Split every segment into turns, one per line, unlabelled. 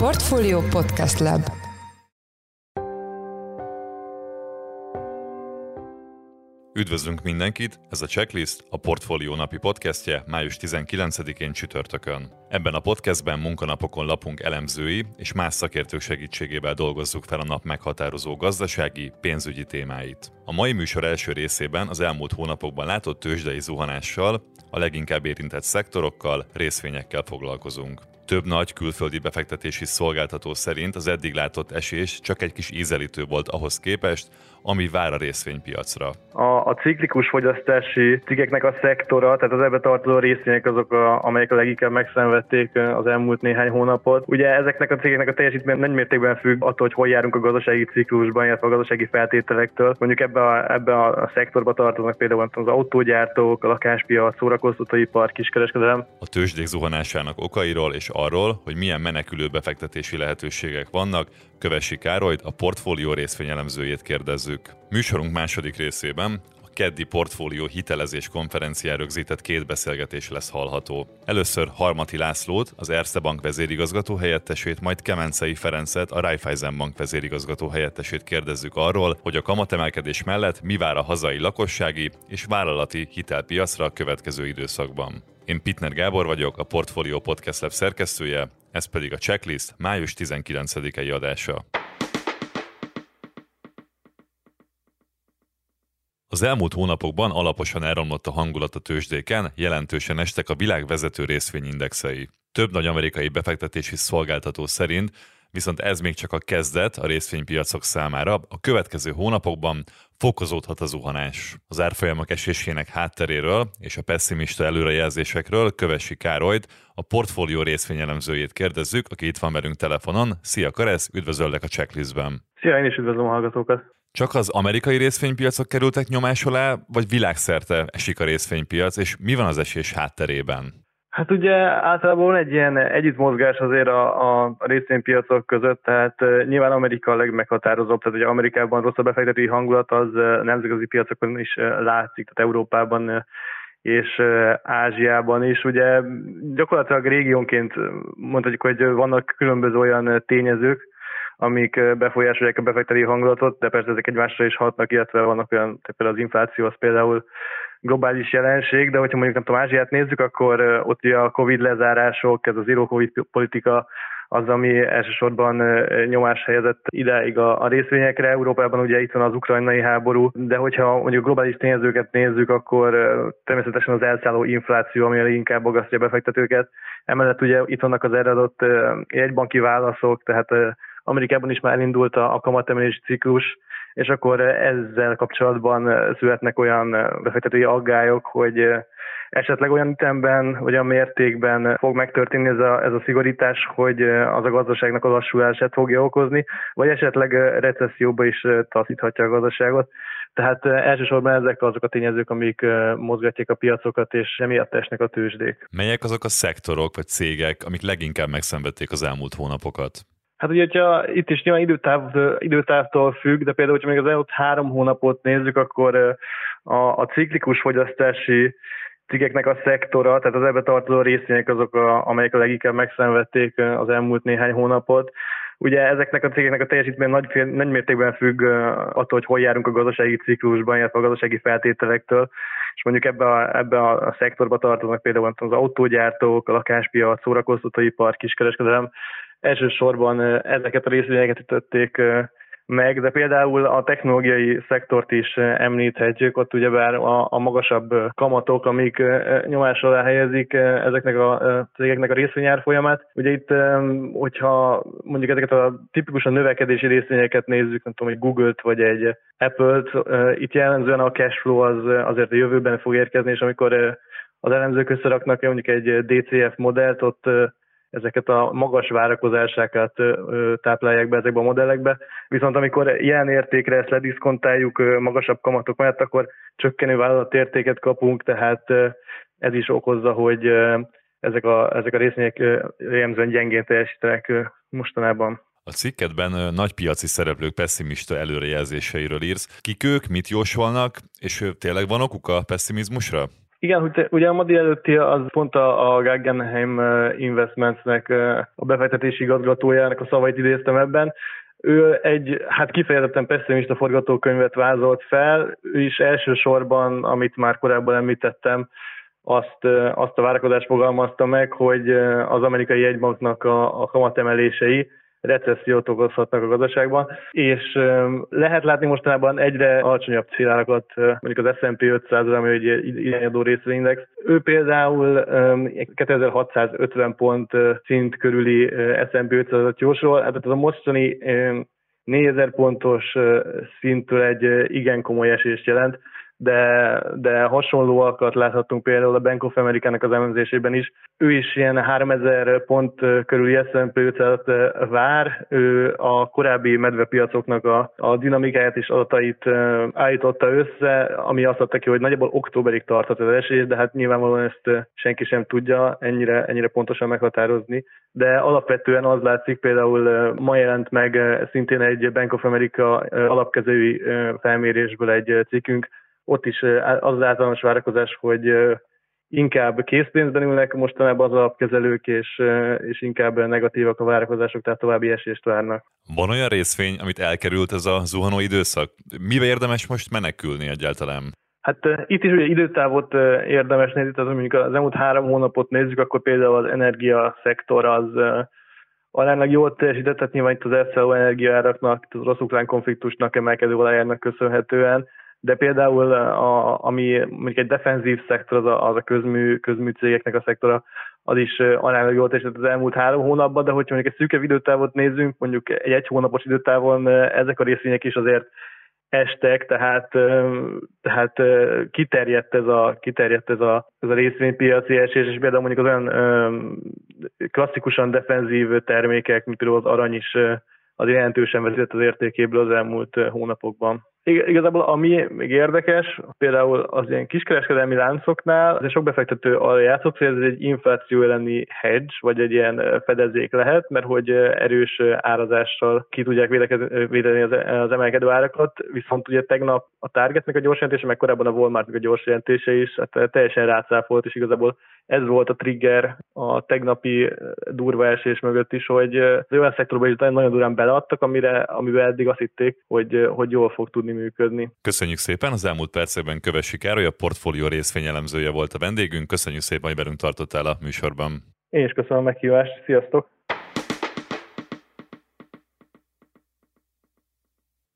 Portfolio Podcast Lab
Üdvözlünk mindenkit, ez a Checklist, a Portfólió napi podcastje május 19-én csütörtökön. Ebben a podcastben munkanapokon lapunk elemzői és más szakértők segítségével dolgozzuk fel a nap meghatározó gazdasági, pénzügyi témáit. A mai műsor első részében az elmúlt hónapokban látott tőzsdei zuhanással, a leginkább érintett szektorokkal, részvényekkel foglalkozunk. Több nagy külföldi befektetési szolgáltató szerint az eddig látott esés csak egy kis ízelítő volt ahhoz képest, ami vár a részvénypiacra.
A, a ciklikus fogyasztási cégeknek a szektora, tehát az ebbe tartozó részvények azok, a, amelyek a leginkább megszenvedték az elmúlt néhány hónapot. Ugye ezeknek a cégeknek a teljesítmény nagy mértékben függ attól, hogy hol járunk a gazdasági ciklusban, illetve a gazdasági feltételektől. Mondjuk ebbe a, ebbe a szektorba tartoznak például az autógyártók, a lakáspiac, szórakoztatóipar, kiskereskedelem.
A tőzsdék zuhanásának okairól és arról, hogy milyen menekülő befektetési lehetőségek vannak, Kövesi Károlyt, a portfólió részvényelemzőjét kérdezzük. Műsorunk második részében keddi portfólió hitelezés konferencián rögzített két beszélgetés lesz hallható. Először Harmati Lászlót, az Erste Bank vezérigazgató helyettesét, majd Kemencei Ferencet, a Raiffeisen Bank vezérigazgató helyettesét kérdezzük arról, hogy a kamatemelkedés mellett mi vár a hazai lakossági és vállalati hitelpiacra a következő időszakban. Én Pitner Gábor vagyok, a Portfolio Podcast Lab szerkesztője, ez pedig a Checklist május 19-i adása. Az elmúlt hónapokban alaposan elromlott a hangulat a tőzsdéken, jelentősen estek a világ vezető részvényindexei. Több nagy amerikai befektetési szolgáltató szerint viszont ez még csak a kezdet a részvénypiacok számára. A következő hónapokban fokozódhat a zuhanás. Az árfolyamok esésének hátteréről és a pessimista előrejelzésekről Kövesi Károlyt, a portfólió részvényelemzőjét kérdezzük, aki itt van velünk telefonon. Szia Karesz, üdvözöllek a checklistben.
Szia, én is üdvözlöm a hallgatókat.
Csak az amerikai részvénypiacok kerültek nyomás alá, vagy világszerte esik a részvénypiac, és mi van az esés hátterében?
Hát ugye általában van egy ilyen együttmozgás azért a, a részvénypiacok között, tehát nyilván Amerika a legmeghatározóbb, tehát ugye Amerikában rossz a befektetői hangulat, az nemzetközi piacokon is látszik, tehát Európában és Ázsiában is. Ugye gyakorlatilag régiónként mondhatjuk, hogy vannak különböző olyan tényezők, amik befolyásolják a befektetői hangulatot, de persze ezek egymásra is hatnak, illetve vannak olyan, például az infláció az például globális jelenség, de hogyha mondjuk nem tudom, Ázsiát nézzük, akkor ott ugye a Covid lezárások, ez az zero Covid politika az, ami elsősorban nyomás helyezett ideig a, részvényekre. Európában ugye itt van az ukrajnai háború, de hogyha mondjuk globális tényezőket nézzük, akkor természetesen az elszálló infláció, ami inkább bogasztja a befektetőket. Emellett ugye itt vannak az erre adott jegybanki válaszok, tehát Amerikában is már elindult a kamatemelési ciklus, és akkor ezzel kapcsolatban születnek olyan befektetői aggályok, hogy esetleg olyan ütemben, olyan mértékben fog megtörténni ez a, ez a szigorítás, hogy az a gazdaságnak a lassulását fogja okozni, vagy esetleg recesszióba is taszíthatja a gazdaságot. Tehát elsősorban ezek azok a tényezők, amik mozgatják a piacokat, és emiatt esnek a tőzsdék.
Melyek azok a szektorok vagy cégek, amik leginkább megszenvedték az elmúlt hónapokat?
Hát ugye, hogyha itt is nyilván időtáv, időtávtól függ, de például, hogyha még az elmúlt három hónapot nézzük, akkor a, a ciklikus fogyasztási cégeknek a szektora, tehát az ebbe tartozó részvények azok, a, amelyek a leginkább megszenvedték az elmúlt néhány hónapot. Ugye ezeknek a cégeknek a teljesítmény nagy, nagy mértékben függ attól, hogy hol járunk a gazdasági ciklusban, illetve a gazdasági feltételektől, és mondjuk ebbe a, ebbe a szektorba tartoznak például az autógyártók, a lakáspiac, szórakoztatóipar, kiskereskedelem, elsősorban ezeket a részvényeket ütötték meg, de például a technológiai szektort is említhetjük, ott ugyebár a, a magasabb kamatok, amik nyomás alá helyezik ezeknek a cégeknek a részvényár folyamát. Ugye itt, hogyha mondjuk ezeket a tipikusan növekedési részvényeket nézzük, nem tudom, egy Google-t vagy egy Apple-t, itt jellemzően a cash flow az azért a jövőben fog érkezni, és amikor az elemzők összeraknak mondjuk egy DCF modellt, ott ezeket a magas várakozásákat táplálják be ezekbe a modellekbe. Viszont amikor ilyen értékre ezt lediszkontáljuk magasabb kamatok mellett, akkor csökkenő vállalatértéket kapunk, tehát ez is okozza, hogy ezek a, ezek a részvények jellemzően gyengén teljesítenek mostanában.
A cikketben nagy piaci szereplők pessimista előrejelzéseiről írsz. Kik ők, mit jósolnak, és tényleg van okuk a pessimizmusra?
Igen, ugye a ma előtti az pont a, a Guggenheim Investmentsnek a befektetési igazgatójának a szavait idéztem ebben. Ő egy hát kifejezetten pessimista forgatókönyvet vázolt fel, is elsősorban, amit már korábban említettem, azt, azt a várakozást fogalmazta meg, hogy az amerikai jegybanknak a, a kamatemelései recessziót okozhatnak a gazdaságban, és lehet látni mostanában egyre alacsonyabb célárakat, mondjuk az S&P 500, ami egy irányadó részvényindex. Ő például 2650 pont szint körüli S&P 500-at jósol, hát ez a mostani 4000 pontos szintől egy igen komoly esést jelent de, de hasonlóakat láthatunk például a Bank of America-nak az elemzésében is. Ő is ilyen 3000 pont körüli S&P 500 vár, ő a korábbi medvepiacoknak a, a dinamikáját és adatait állította össze, ami azt adta ki, hogy nagyjából októberig tartott az esés, de hát nyilvánvalóan ezt senki sem tudja ennyire, ennyire pontosan meghatározni. De alapvetően az látszik, például ma jelent meg szintén egy Bank of America alapkezői felmérésből egy cikkünk, ott is az az általános várakozás, hogy inkább készpénzben ülnek mostanában az alapkezelők, és, és inkább negatívak a várakozások, tehát további esést várnak.
Van olyan részvény, amit elkerült ez a zuhanó időszak? Mivel érdemes most menekülni egyáltalán?
Hát itt is ugye időtávot érdemes nézni, tehát mondjuk az elmúlt három hónapot nézzük, akkor például az energia szektor az aránylag jól teljesített, tehát nyilván itt az SZO energiaáraknak, az orosz ukrán konfliktusnak emelkedő olajárnak köszönhetően, de például a, ami mondjuk egy defenzív szektor, az a, az a közmű, közmű cégeknek a szektora, az is aránylag jól teljesített az elmúlt három hónapban, de hogyha mondjuk egy szűkebb időtávot nézzünk, mondjuk egy egy hónapos időtávon ezek a részvények is azért estek, tehát, tehát kiterjedt ez a, kiterjedt ez a, ez a részvénypiaci esés, és például mondjuk az olyan klasszikusan defenzív termékek, mint például az arany is az jelentősen vezetett az értékéből az elmúlt hónapokban. Igazából ami még érdekes, például az ilyen kiskereskedelmi láncoknál, azért sok befektető arra játszott, hogy ez egy infláció elleni hedge, vagy egy ilyen fedezék lehet, mert hogy erős árazással ki tudják védeni az, emelkedő árakat, viszont ugye tegnap a Targetnek a gyors jelentése, meg korábban a Walmartnak a gyors jelentése is hát teljesen rácáfolt, és igazából ez volt a trigger a tegnapi durva esés mögött is, hogy olyan szektorban is nagyon durán beleadtak, amire, amivel eddig azt hitték, hogy, hogy jól fog tudni működni.
Köszönjük szépen, az elmúlt percekben Kövesi Károly, a portfólió részvényelemzője volt a vendégünk. Köszönjük szépen, hogy velünk tartottál a műsorban.
Én is köszönöm a meghívást, sziasztok!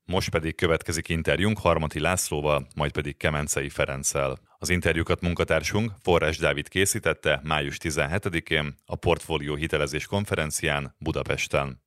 Most pedig következik interjúnk Harmati Lászlóval, majd pedig Kemencei Ferenccel. Az interjúkat munkatársunk Forrás Dávid készítette május 17-én a Portfólió hitelezés konferencián Budapesten.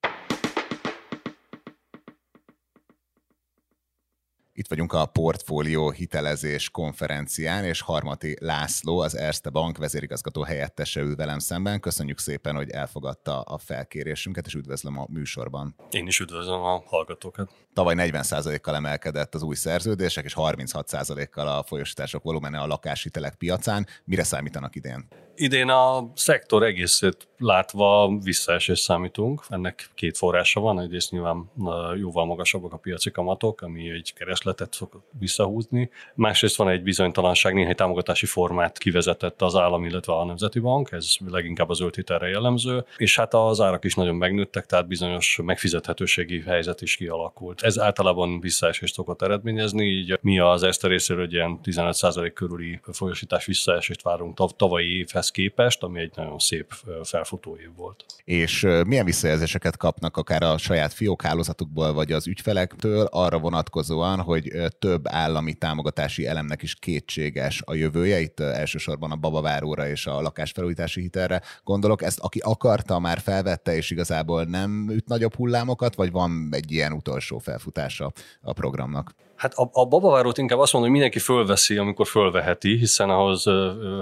Itt vagyunk a portfólió hitelezés konferencián, és Harmati László, az Erste Bank vezérigazgató helyettese ül velem szemben. Köszönjük szépen, hogy elfogadta a felkérésünket, és üdvözlöm a műsorban.
Én is üdvözlöm a hallgatókat.
Tavaly 40%-kal emelkedett az új szerződések, és 36%-kal a folyosítások volumene a lakáshitelek piacán. Mire számítanak idén?
Idén a szektor egészét látva visszaesés számítunk. Ennek két forrása van. Egyrészt nyilván jóval magasabbak a piaci kamatok, ami egy keresletet szok visszahúzni. Másrészt van egy bizonytalanság, néhány támogatási formát kivezetett az állam, illetve a Nemzeti Bank, ez leginkább az zöld jellemző, és hát az árak is nagyon megnőttek, tehát bizonyos megfizethetőségi helyzet is kialakult. Ez általában visszaesést szokott eredményezni, így mi az Eszter részéről egy ilyen 15% körüli folyosítás visszaesést várunk tavalyi évhez évhez képest, ami egy nagyon szép felfutó év volt.
És milyen visszajelzéseket kapnak akár a saját fiókhálózatukból, vagy az ügyfelektől arra vonatkozóan, hogy több állami támogatási elemnek is kétséges a jövője, itt elsősorban a babaváróra és a lakásfelújítási hitelre gondolok. Ezt aki akarta, már felvette, és igazából nem üt nagyobb hullámokat, vagy van egy ilyen utolsó felfutása a programnak?
Hát a, a babavárót inkább azt mondom, hogy mindenki fölveszi, amikor fölveheti, hiszen ahhoz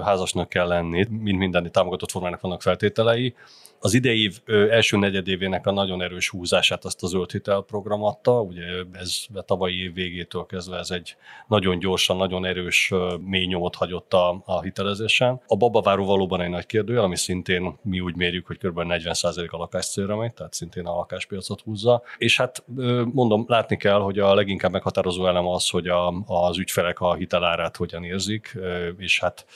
házasnak kell lenni. mind minden támogatott formának vannak feltételei. Az idei év első negyedévének a nagyon erős húzását azt a zöld hitel program adta, ugye ez a tavalyi év végétől kezdve ez egy nagyon gyorsan, nagyon erős mély nyomot hagyott a, a hitelezésen. A babaváró valóban egy nagy kérdő, ami szintén mi úgy mérjük, hogy kb. 40% a lakás célra megy, tehát szintén a lakáspiacot húzza. És hát mondom, látni kell, hogy a leginkább meghatározó elem az, hogy a, az ügyfelek a hitelárát hogyan érzik, és hát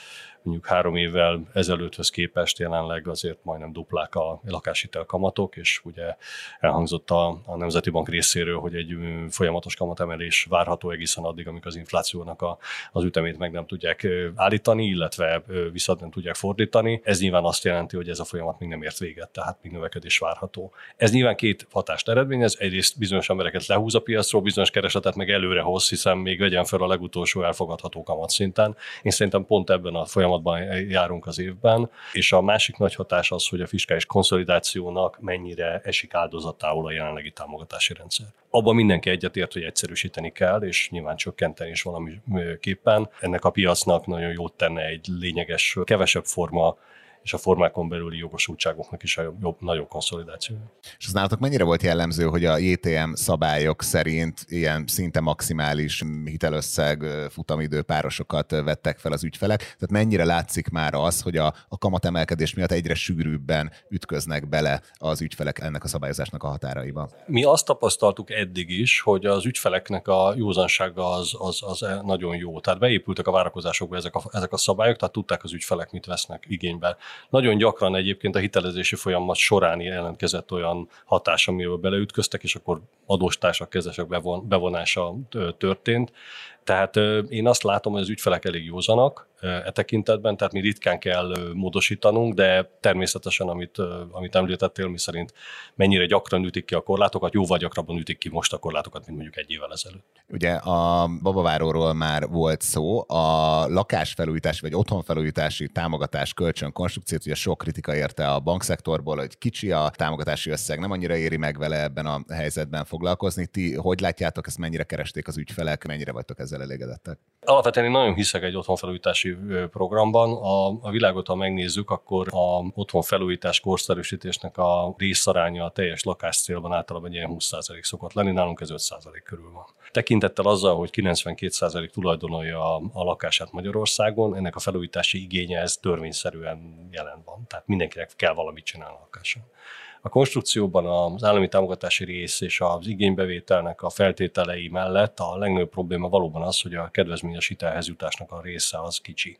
mondjuk három évvel ezelőtthöz képest jelenleg azért majdnem duplák a lakáshitel kamatok, és ugye elhangzott a, a Nemzeti Bank részéről, hogy egy folyamatos kamatemelés várható egészen addig, amíg az inflációnak a, az ütemét meg nem tudják állítani, illetve vissza nem tudják fordítani. Ez nyilván azt jelenti, hogy ez a folyamat még nem ért véget, tehát még növekedés várható. Ez nyilván két hatást eredményez, egyrészt bizonyos embereket lehúz a piacról, bizonyos keresetet meg előre hoz, hiszen még vegyen fel a legutolsó elfogadható kamatszinten. Én szerintem pont ebben a folyamatban folyamatban járunk az évben, és a másik nagy hatás az, hogy a fiskális konszolidációnak mennyire esik áldozatául a jelenlegi támogatási rendszer. Abban mindenki egyetért, hogy egyszerűsíteni kell, és nyilván csökkenteni is valamiképpen. Ennek a piacnak nagyon jót tenne egy lényeges, kevesebb forma és a formákon belüli jogosultságoknak is a jobb, nagyobb konszolidáció.
És az nálatok mennyire volt jellemző, hogy a JTM szabályok szerint ilyen szinte maximális hitelösszeg, futamidő párosokat vettek fel az ügyfelek? Tehát mennyire látszik már az, hogy a, a kamatemelkedés miatt egyre sűrűbben ütköznek bele az ügyfelek ennek a szabályozásnak a határaiba?
Mi azt tapasztaltuk eddig is, hogy az ügyfeleknek a józansága az, az, az nagyon jó. Tehát beépültek a várakozásokba ezek a, ezek a szabályok, tehát tudták az ügyfelek mit vesznek igénybe. Nagyon gyakran egyébként a hitelezési folyamat során jelentkezett olyan hatás, amivel beleütköztek, és akkor adóstársak, kezesek bevon, bevonása történt. Tehát én azt látom, hogy az ügyfelek elég józanak e tekintetben, tehát mi ritkán kell módosítanunk, de természetesen, amit, amit említettél, mi szerint mennyire gyakran ütik ki a korlátokat, jóval gyakrabban ütik ki most a korlátokat, mint mondjuk egy évvel ezelőtt.
Ugye a babaváróról már volt szó, a lakásfelújítási vagy otthonfelújítási támogatás kölcsön konstrukciót, ugye sok kritika érte a bankszektorból, hogy kicsi a támogatási összeg, nem annyira éri meg vele ebben a helyzetben foglalkozni. Ti hogy látjátok, ezt mennyire keresték az ügyfelek, mennyire vagytok ezzel ezzel elégedettek?
Alapvetően én nagyon hiszek egy otthonfelújítási programban. A, a világot, ha megnézzük, akkor a otthonfelújítás korszerűsítésnek a részaránya a teljes célban általában egy ilyen 20% szokott lenni, nálunk ez 5% körül van. Tekintettel azzal, hogy 92% tulajdonolja a, a lakását Magyarországon, ennek a felújítási igénye ez törvényszerűen jelen van. Tehát mindenkinek kell valamit csinálni a lakásán. A konstrukcióban az állami támogatási rész és az igénybevételnek a feltételei mellett a legnagyobb probléma valóban az, hogy a kedvezményes hitelhez jutásnak a része az kicsi.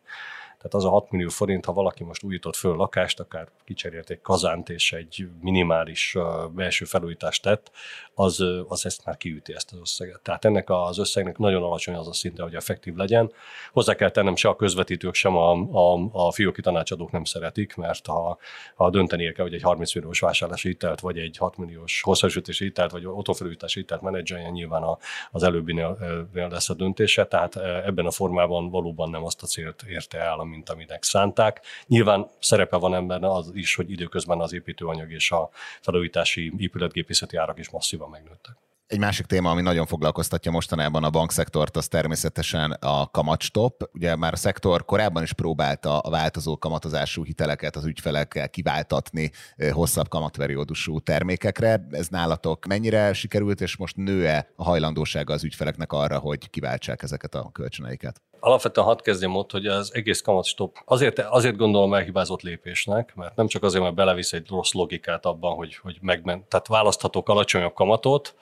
Tehát az a 6 millió forint, ha valaki most újított föl lakást, akár kicserélt egy kazánt és egy minimális belső felújítást tett, az, az ezt már kiüti ezt az összeget. Tehát ennek az összegnek nagyon alacsony az a szinte, hogy effektív legyen. Hozzá kell tennem, se a közvetítők, sem a, a, a fióki tanácsadók nem szeretik, mert ha, ha dönteni kell, hogy egy 30 milliós vásárlási hitelt, vagy egy 6 milliós hosszasütési hitelt, vagy otthonfelújítási hitelt menedzseljen, nyilván az előbbinél lesz a döntése, tehát ebben a formában valóban nem azt a célt érte el, mint aminek szánták. Nyilván szerepe van ebben az is, hogy időközben az építőanyag és a felújítási épületgépészeti árak is masszívan megnőttek.
Egy másik téma, ami nagyon foglalkoztatja mostanában a bankszektort, az természetesen a kamatstop. Ugye már a szektor korábban is próbálta a változó kamatozású hiteleket az ügyfelekkel kiváltatni hosszabb kamatperiódusú termékekre. Ez nálatok mennyire sikerült, és most nő-e a hajlandósága az ügyfeleknek arra, hogy kiváltsák ezeket a kölcsöneiket?
Alapvetően hadd kezdjem ott, hogy az egész kamatstop azért, azért gondolom elhibázott lépésnek, mert nem csak azért, mert belevisz egy rossz logikát abban, hogy, hogy megment, tehát választhatok alacsonyabb kamatot,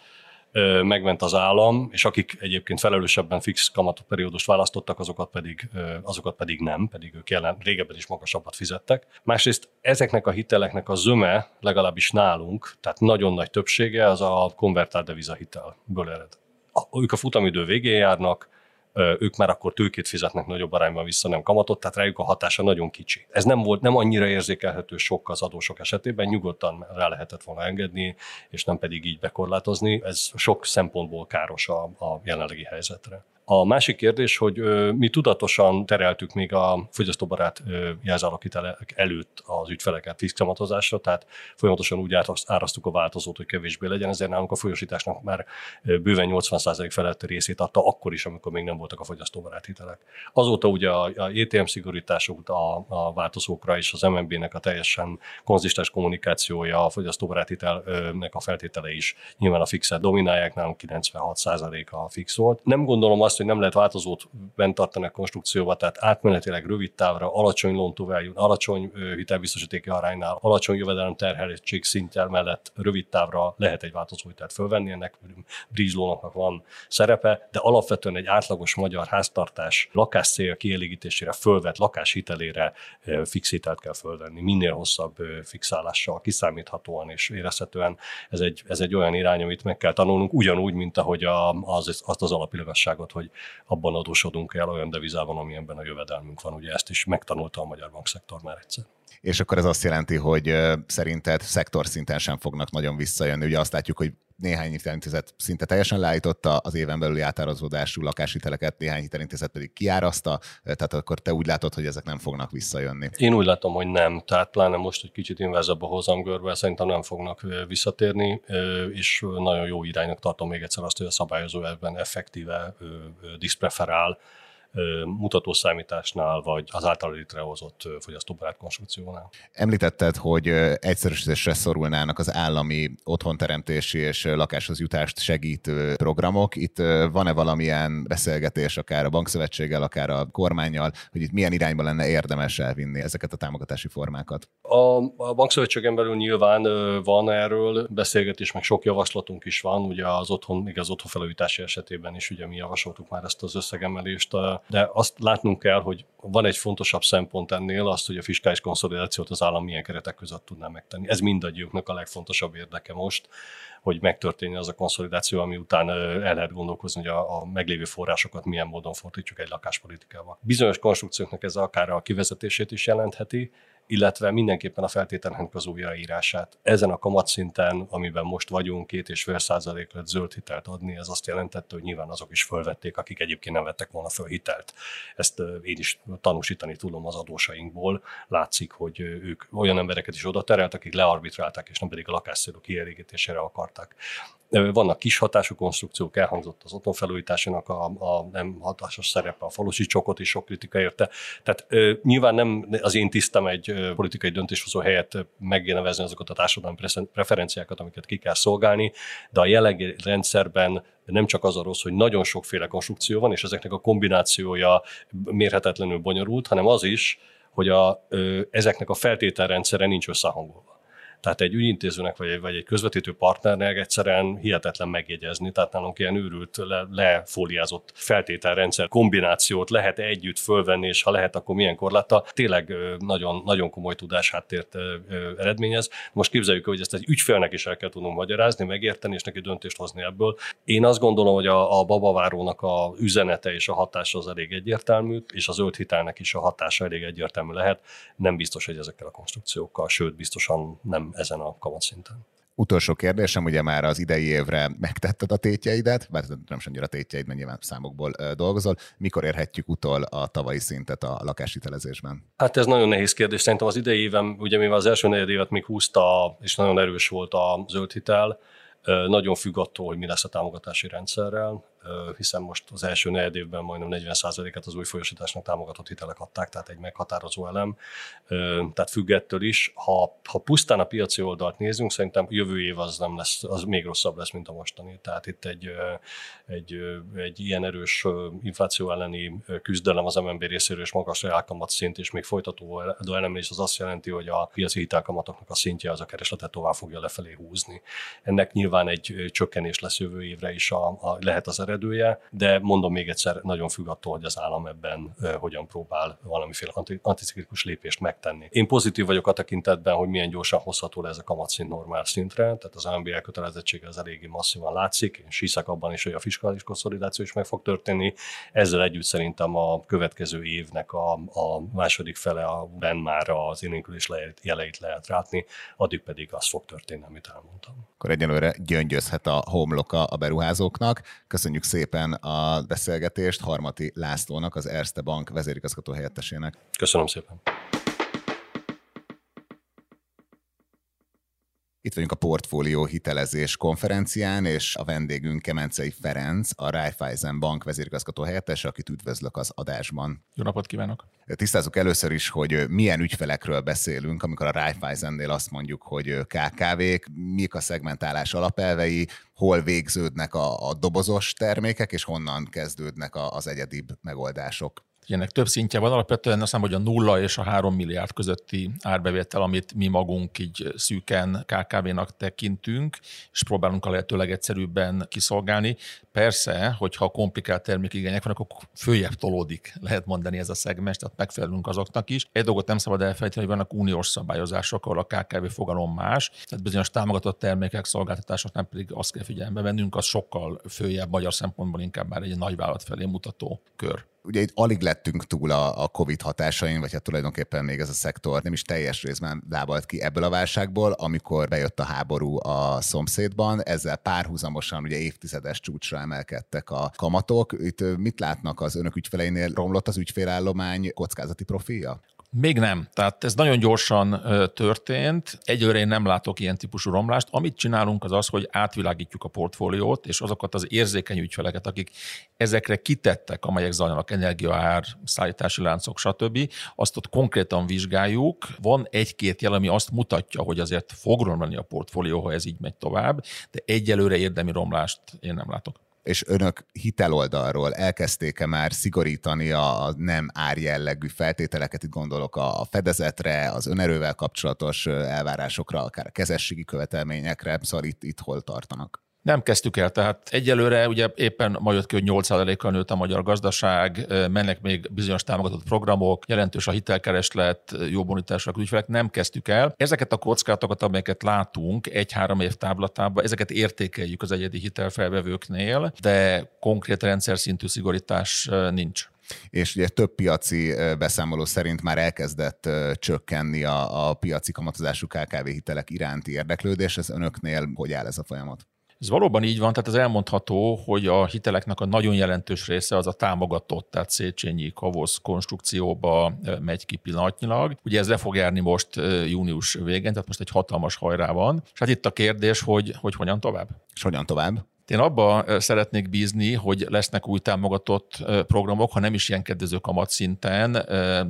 megment az állam, és akik egyébként felelősebben fix periódust választottak, azokat pedig, azokat pedig nem, pedig ők jelen, régebben is magasabbat fizettek. Másrészt ezeknek a hiteleknek a zöme, legalábbis nálunk, tehát nagyon nagy többsége az a konvertált devizahitelből ered. Ők a futamidő végén járnak, ők már akkor tőkét fizetnek nagyobb arányban vissza, nem kamatot, tehát rájuk a hatása nagyon kicsi. Ez nem volt, nem annyira érzékelhető sok az adósok esetében, nyugodtan rá lehetett volna engedni, és nem pedig így bekorlátozni. Ez sok szempontból káros a, a jelenlegi helyzetre. A másik kérdés, hogy mi tudatosan tereltük még a fogyasztóbarát jelzálogkitelek előtt az ügyfeleket fix tehát folyamatosan úgy árasztuk a változót, hogy kevésbé legyen, ezért nálunk a folyosításnak már bőven 80% feletti részét adta akkor is, amikor még nem voltak a fogyasztóbarát hitelek. Azóta ugye a, a ETM szigorítások a, a változókra és az MNB-nek a teljesen konzisztens kommunikációja, a fogyasztóbarát hitelnek a feltétele is nyilván a fixet dominálják, nálunk 96% a fix volt. Nem gondolom azt, hogy nem lehet változót bent tartani a konstrukcióba, tehát átmenetileg rövid távra, alacsony loan to value, alacsony hitelbiztosítéki aránynál, alacsony jövedelem terheltség szinttel mellett rövid távra lehet egy változóhitelt fölvenni, ennek bridge loanoknak van szerepe, de alapvetően egy átlagos magyar háztartás lakás cél kielégítésére fölvett lakáshitelére fix hitelt kell fölvenni, minél hosszabb fixálással, kiszámíthatóan és érezhetően. Ez egy, ez egy olyan irány, amit meg kell tanulnunk, ugyanúgy, mint ahogy a, az, azt az alapilogasságot, hogy abban adósodunk el olyan devizában, amilyenben a jövedelmünk van. Ugye ezt is megtanulta a magyar bankszektor már egyszer
és akkor ez azt jelenti, hogy szerinted szektor szinten sem fognak nagyon visszajönni. Ugye azt látjuk, hogy néhány hitelintézet szinte teljesen leállította az éven belüli átárazódású lakáshiteleket, néhány hitelintézet pedig kiáraszta, tehát akkor te úgy látod, hogy ezek nem fognak visszajönni.
Én úgy látom, hogy nem, tehát pláne most egy kicsit inverzebb a hozamgörbe, szerintem nem fognak visszatérni, és nagyon jó iránynak tartom még egyszer azt, hogy a szabályozó ebben effektíve diszpreferál mutatószámításnál, vagy az által létrehozott fogyasztóbarát konstrukciónál.
Említetted, hogy egyszerűsítésre szorulnának az állami otthonteremtési és lakáshoz jutást segítő programok. Itt van-e valamilyen beszélgetés akár a bankszövetséggel, akár a kormányjal, hogy itt milyen irányba lenne érdemes elvinni ezeket a támogatási formákat?
A, a bankszövetségen belül nyilván van erről beszélgetés, meg sok javaslatunk is van. Ugye az otthon, még az otthonfelújítási esetében is ugye mi javasoltuk már ezt az összegemelést de azt látnunk kell, hogy van egy fontosabb szempont ennél, azt, hogy a fiskális konszolidációt az állam milyen keretek között tudná megtenni. Ez mindannyiuknak a legfontosabb érdeke most, hogy megtörténjen az a konszolidáció, ami után el lehet gondolkozni, hogy a, a meglévő forrásokat milyen módon fordítjuk egy lakáspolitikába. Bizonyos konstrukcióknak ez akár a kivezetését is jelentheti, illetve mindenképpen a feltételnek az újraírását. Ezen a kamatszinten, amiben most vagyunk, két és fél százalék zöld hitelt adni, ez azt jelentette, hogy nyilván azok is fölvették, akik egyébként nem vettek volna föl hitelt. Ezt én is tanúsítani tudom az adósainkból. Látszik, hogy ők olyan embereket is oda terelt, akik learbitrálták, és nem pedig a lakásszélok kielégítésére akarták. Vannak kis hatású konstrukciók, elhangzott az otthonfelújításának a, a nem hatásos szerepe, a falusi csokot is sok kritika érte. Tehát nyilván nem az én tisztem egy politikai döntéshozó helyett megnevezni azokat a társadalmi preferenciákat, amiket ki kell szolgálni, de a jelenlegi rendszerben nem csak az a rossz, hogy nagyon sokféle konstrukció van, és ezeknek a kombinációja mérhetetlenül bonyolult, hanem az is, hogy a, ezeknek a feltételrendszere nincs összehangolva. Tehát egy ügyintézőnek vagy egy, vagy egy közvetítő partnernek egyszerűen hihetetlen megjegyezni. Tehát nálunk ilyen őrült, le, lefóliázott feltételrendszer kombinációt lehet együtt fölvenni, és ha lehet, akkor milyen korláta. Tényleg nagyon, nagyon komoly tudás háttért eredményez. Most képzeljük, hogy ezt egy ügyfélnek is el kell tudnunk magyarázni, megérteni, és neki döntést hozni ebből. Én azt gondolom, hogy a, a babavárónak a üzenete és a hatása az elég egyértelmű, és az zöld hitelnek is a hatása elég egyértelmű lehet. Nem biztos, hogy ezekkel a konstrukciókkal, sőt, biztosan nem ezen a kamatszinten.
Utolsó kérdésem, ugye már az idei évre megtetted a tétjeidet, bár nem sem annyira tétjeid, mert nyilván számokból dolgozol. Mikor érhetjük utol a tavalyi szintet a lakáshitelezésben?
Hát ez nagyon nehéz kérdés. Szerintem az idei évem, ugye mivel az első negyed évet még húzta, és nagyon erős volt a zöld hitel, nagyon függ attól, hogy mi lesz a támogatási rendszerrel hiszen most az első negyed évben majdnem 40%-et az új folyosításnak támogatott hitelek adták, tehát egy meghatározó elem. Tehát függettől is, ha, ha pusztán a piaci oldalt nézünk, szerintem jövő év az nem lesz, az még rosszabb lesz, mint a mostani. Tehát itt egy, egy, egy ilyen erős infláció elleni küzdelem az MNB részéről és magas reálkamat szint, és még folytató elemelés az azt jelenti, hogy a piaci hitelkamatoknak a szintje az a keresletet tovább fogja lefelé húzni. Ennek nyilván egy csökkenés lesz jövő évre is a, a lehet az eredője, de mondom még egyszer, nagyon függ attól, hogy az állam ebben hogyan próbál valamiféle anticiklikus lépést megtenni. Én pozitív vagyok a tekintetben, hogy milyen gyorsan hozható le ez a kamatszint normál szintre, tehát az MB elkötelezettsége az eléggé masszívan látszik, én hiszek abban is, hogy a fiskális konszolidáció is meg fog történni. Ezzel együtt szerintem a következő évnek a, a második fele a ben már az élénkülés jeleit lehet látni, addig pedig az fog történni, amit elmondtam.
Akkor egyenlőre gyöngyözhet a homloka a beruházóknak. Köszönjük Köszönjük szépen a beszélgetést Harmati Lászlónak, az Erste Bank vezérigazgató helyettesének.
Köszönöm szépen.
Itt vagyunk a portfólió hitelezés konferencián, és a vendégünk Kemencei Ferenc, a Raiffeisen Bank vezérigazgató helyettes, akit üdvözlök az adásban.
Jó napot kívánok!
Tisztázzuk először is, hogy milyen ügyfelekről beszélünk, amikor a Raiffeisennél azt mondjuk, hogy KKV-k, mik a szegmentálás alapelvei, hol végződnek a, a dobozos termékek, és honnan kezdődnek az egyedibb megoldások
ennek több szintje van, alapvetően azt hiszem, hogy a nulla és a három milliárd közötti árbevétel, amit mi magunk így szűken KKV-nak tekintünk, és próbálunk a lehető legegyszerűbben kiszolgálni. Persze, hogyha komplikált termékigények vannak, akkor följebb tolódik, lehet mondani ez a szegmens, tehát megfelelünk azoknak is. Egy dolgot nem szabad elfelejteni, hogy vannak uniós szabályozások, ahol a KKV fogalom más, tehát bizonyos támogatott termékek, szolgáltatások nem pedig azt kell figyelembe vennünk, az sokkal följebb magyar szempontból inkább már egy nagyvállalat felé mutató kör
ugye itt alig lettünk túl a, a COVID hatásain, vagy hát tulajdonképpen még ez a szektor nem is teljes részben lábalt ki ebből a válságból, amikor bejött a háború a szomszédban, ezzel párhuzamosan ugye évtizedes csúcsra emelkedtek a kamatok. Itt mit látnak az önök ügyfeleinél? Romlott az ügyfélállomány kockázati profilja?
Még nem. Tehát ez nagyon gyorsan történt. Egyőre én nem látok ilyen típusú romlást. Amit csinálunk az az, hogy átvilágítjuk a portfóliót, és azokat az érzékeny ügyfeleket, akik ezekre kitettek, amelyek zajlanak, energiaár, szállítási láncok, stb., azt ott konkrétan vizsgáljuk. Van egy-két jel, ami azt mutatja, hogy azért fog romlani a portfólió, ha ez így megy tovább, de egyelőre érdemi romlást én nem látok
és önök hiteloldalról elkezdték-e már szigorítani a nem árjellegű feltételeket, itt gondolok a fedezetre, az önerővel kapcsolatos elvárásokra, akár a kezességi követelményekre, szóval itt, itt hol tartanak?
Nem kezdtük el, tehát egyelőre ugye éppen ma jött ki, hogy 8%-kal nőtt a magyar gazdaság, mennek még bizonyos támogatott programok, jelentős a hitelkereslet, jó bonitások ügyfelek, nem kezdtük el. Ezeket a kockázatokat, amelyeket látunk egy-három év táblatában, ezeket értékeljük az egyedi hitelfelvevőknél, de konkrét rendszer szintű szigorítás nincs
és ugye több piaci beszámoló szerint már elkezdett csökkenni a, a piaci kamatozású KKV hitelek iránti érdeklődés. Ez önöknél hogy áll ez a folyamat?
Ez valóban így van, tehát az elmondható, hogy a hiteleknek a nagyon jelentős része az a támogatott, tehát Széchenyi Kavosz konstrukcióba megy ki pillanatnyilag. Ugye ez le fog járni most június végén, tehát most egy hatalmas hajrá van. És hát itt a kérdés, hogy, hogy hogyan tovább.
És hogyan tovább?
Én abba szeretnék bízni, hogy lesznek új támogatott programok, ha nem is ilyen kedvező kamatszinten,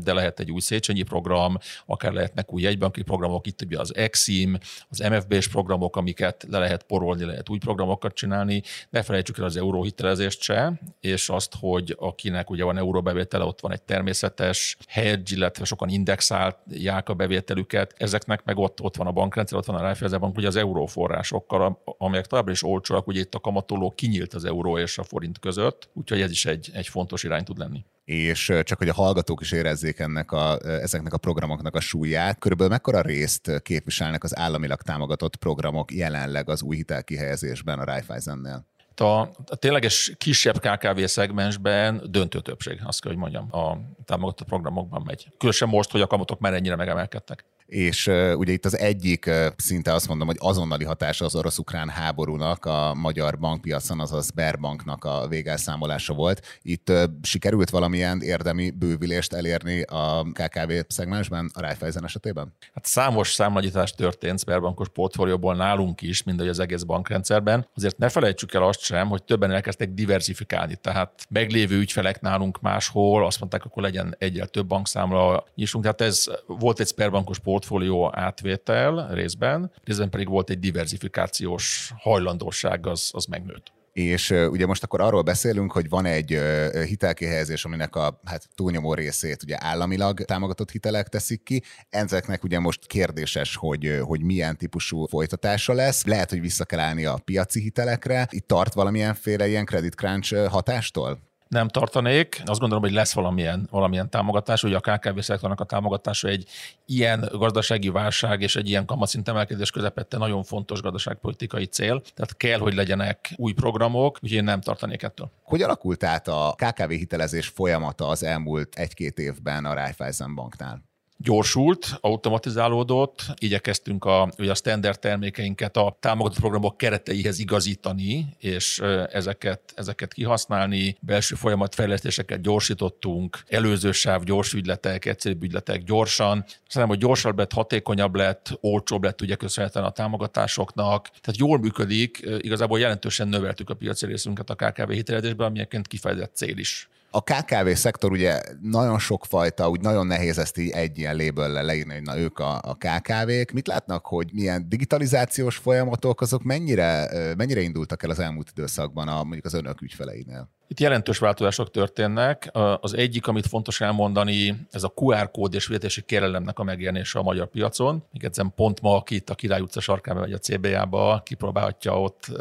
de lehet egy új Széchenyi program, akár lehetnek új jegybanki programok, itt ugye az Exim, az MFB-s programok, amiket le lehet porolni, lehet új programokat csinálni. Ne felejtsük el az euróhitelezést se, és azt, hogy akinek ugye van euróbevétele, ott van egy természetes hedge, illetve sokan indexálják a bevételüket. Ezeknek meg ott, ott van a bankrendszer, ott van a Raiffeisen Bank, ugye az euróforrásokkal, amelyek továbbra is olcsóak, ugye itt a kamatoló kinyílt az euró és a forint között, úgyhogy ez is egy, egy fontos irány tud lenni
és csak hogy a hallgatók is érezzék ennek a, ezeknek a programoknak a súlyát, körülbelül mekkora részt képviselnek az államilag támogatott programok jelenleg az új hitelkihelyezésben a Raiffeisennél?
A, a tényleges kisebb KKV szegmensben döntő többség, azt kell, hogy mondjam, a támogatott programokban megy. Különösen most, hogy a kamatok már ennyire megemelkedtek
és ugye itt az egyik uh, szinte azt mondom, hogy azonnali hatása az orosz-ukrán háborúnak a magyar bankpiacon, azaz Sberbanknak a végelszámolása volt. Itt sikerült valamilyen érdemi bővülést elérni a KKV szegmensben a Raiffeisen esetében?
Hát számos számlagyítás történt Sberbankos portfólióból nálunk is, mint az egész bankrendszerben. Azért ne felejtsük el azt sem, hogy többen elkezdtek diversifikálni, tehát meglévő ügyfelek nálunk máshol azt mondták, akkor legyen egyel több bankszámla nyissunk. Tehát ez volt egy Sberbankos portfólió, portfólió átvétel részben, részben pedig volt egy diversifikációs hajlandóság, az, az megnőtt.
És ugye most akkor arról beszélünk, hogy van egy hitelkihelyezés, aminek a hát, túlnyomó részét ugye államilag támogatott hitelek teszik ki. Ezeknek ugye most kérdéses, hogy, hogy milyen típusú folytatása lesz. Lehet, hogy vissza kell állni a piaci hitelekre. Itt tart valamilyenféle ilyen credit crunch hatástól?
Nem tartanék. Azt gondolom, hogy lesz valamilyen, valamilyen támogatás. Ugye a KKV szektornak a támogatása egy ilyen gazdasági válság és egy ilyen kamatszint emelkedés közepette nagyon fontos gazdaságpolitikai cél. Tehát kell, hogy legyenek új programok, úgyhogy én nem tartanék ettől.
Hogy alakult át a KKV hitelezés folyamata az elmúlt egy-két évben a Raiffeisen banknál?
Gyorsult, automatizálódott, igyekeztünk a, ugye a standard termékeinket a támogatott programok kereteihez igazítani, és ezeket, ezeket kihasználni, belső folyamatfejlesztéseket gyorsítottunk, előző sáv, gyors ügyletek, egyszerűbb ügyletek gyorsan. Szerintem, hogy gyorsabb lett, hatékonyabb lett, olcsóbb lett ugye köszönhetően a támogatásoknak. Tehát jól működik, igazából jelentősen növeltük a piaci részünket a KKV hitelezésben, ami egyébként kifejezett cél is.
A KKV szektor ugye nagyon sokfajta, úgy nagyon nehéz ezt így egy ilyen léböllel leírni, hogy na ők a, a KKV-k. Mit látnak, hogy milyen digitalizációs folyamatok, azok mennyire, mennyire indultak el az elmúlt időszakban a, mondjuk az önök ügyfeleinél?
Itt jelentős változások történnek. Az egyik, amit fontos elmondani, ez a QR kód és fizetési kérelemnek a megjelenése a magyar piacon. Még egyszerűen pont ma, aki itt a Király utca sarkán vagy a CBA-ba, kipróbálhatja, ott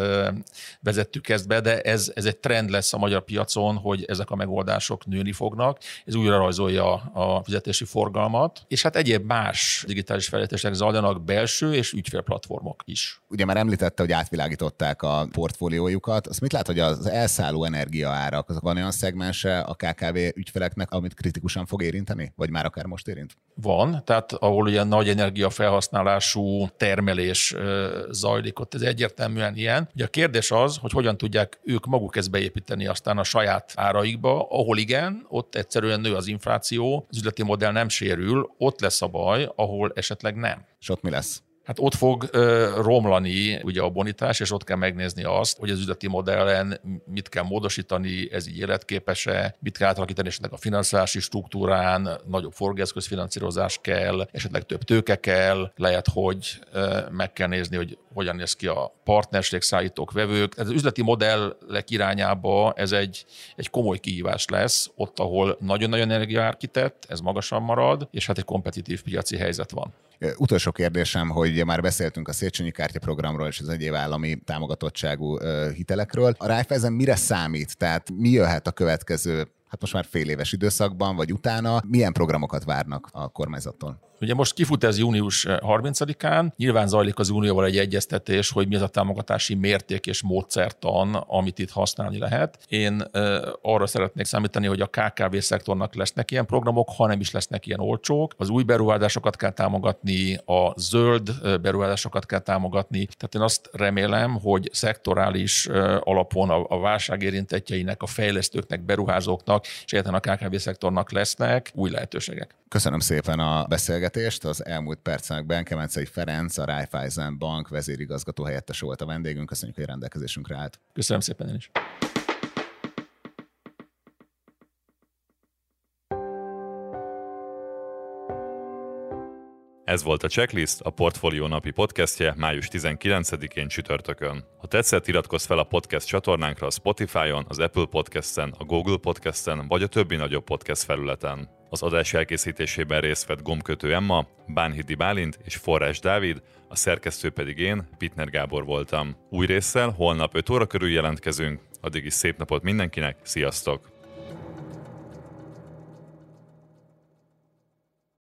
vezettük ezt be, de ez, ez egy trend lesz a magyar piacon, hogy ezek a megoldások nőni fognak. Ez újra rajzolja a fizetési forgalmat, és hát egyéb más digitális fejlesztések zajlanak belső és ügyfélplatformok is.
Ugye már említette, hogy átvilágították a portfóliójukat. Azt mit lát, hogy az elszálló energia árak, azok van olyan szegmense a KKV ügyfeleknek, amit kritikusan fog érinteni? Vagy már akár most érint?
Van, tehát ahol ugye nagy energiafelhasználású termelés zajlik, ott ez egyértelműen ilyen. Ugye a kérdés az, hogy hogyan tudják ők maguk ezt beépíteni aztán a saját áraikba, ahol igen, ott egyszerűen nő az infláció, az üzleti modell nem sérül, ott lesz a baj, ahol esetleg nem.
És ott mi lesz?
Hát ott fog ö, romlani ugye a bonitás, és ott kell megnézni azt, hogy az üzleti modellen mit kell módosítani, ez így életképes-e, mit kell átalakítani esetleg a finanszírozási struktúrán, nagyobb forgeszközfinanszírozás kell, esetleg több tőke kell, lehet, hogy ö, meg kell nézni, hogy hogyan néz ki a partnerség, szállítók, vevők. Ez az üzleti modellek irányába ez egy, egy komoly kihívás lesz, ott, ahol nagyon-nagyon energiaár kitett, ez magasan marad, és hát egy kompetitív piaci helyzet van.
Utolsó kérdésem, hogy már beszéltünk a Széchenyi kártyaprogramról és az egyéb állami támogatottságú hitelekről. A Raiffeisen mire számít? Tehát mi jöhet a következő hát most már fél éves időszakban, vagy utána, milyen programokat várnak a kormányzattól?
Ugye most kifut ez június 30-án, nyilván zajlik az unióval egy egyeztetés, hogy mi az a támogatási mérték és módszertan, amit itt használni lehet. Én arra szeretnék számítani, hogy a KKV szektornak lesznek ilyen programok, ha nem is lesznek ilyen olcsók. Az új beruházásokat kell támogatni, a zöld beruházásokat kell támogatni. Tehát én azt remélem, hogy szektorális alapon a, a válság érintettjeinek, a fejlesztőknek, beruházóknak és egyáltalán a KKV szektornak lesznek új lehetőségek.
Köszönöm szépen a beszélgetést. Az elmúlt percekben Kemencei Ferenc, a Raiffeisen Bank vezérigazgató helyettes volt a vendégünk. Köszönjük, hogy rendelkezésünkre állt.
Köszönöm szépen én is.
Ez volt a Checklist, a Portfolio napi podcastje május 19-én csütörtökön. Ha tetszett, iratkozz fel a podcast csatornánkra a Spotify-on, az Apple Podcast-en, a Google Podcast-en vagy a többi nagyobb podcast felületen. Az adás elkészítésében részt vett Gomkötő Emma, Bánhidi Bálint és Forrás Dávid, a szerkesztő pedig én, Pitner Gábor voltam. Új résszel holnap 5 óra körül jelentkezünk, addig is szép napot mindenkinek, sziasztok!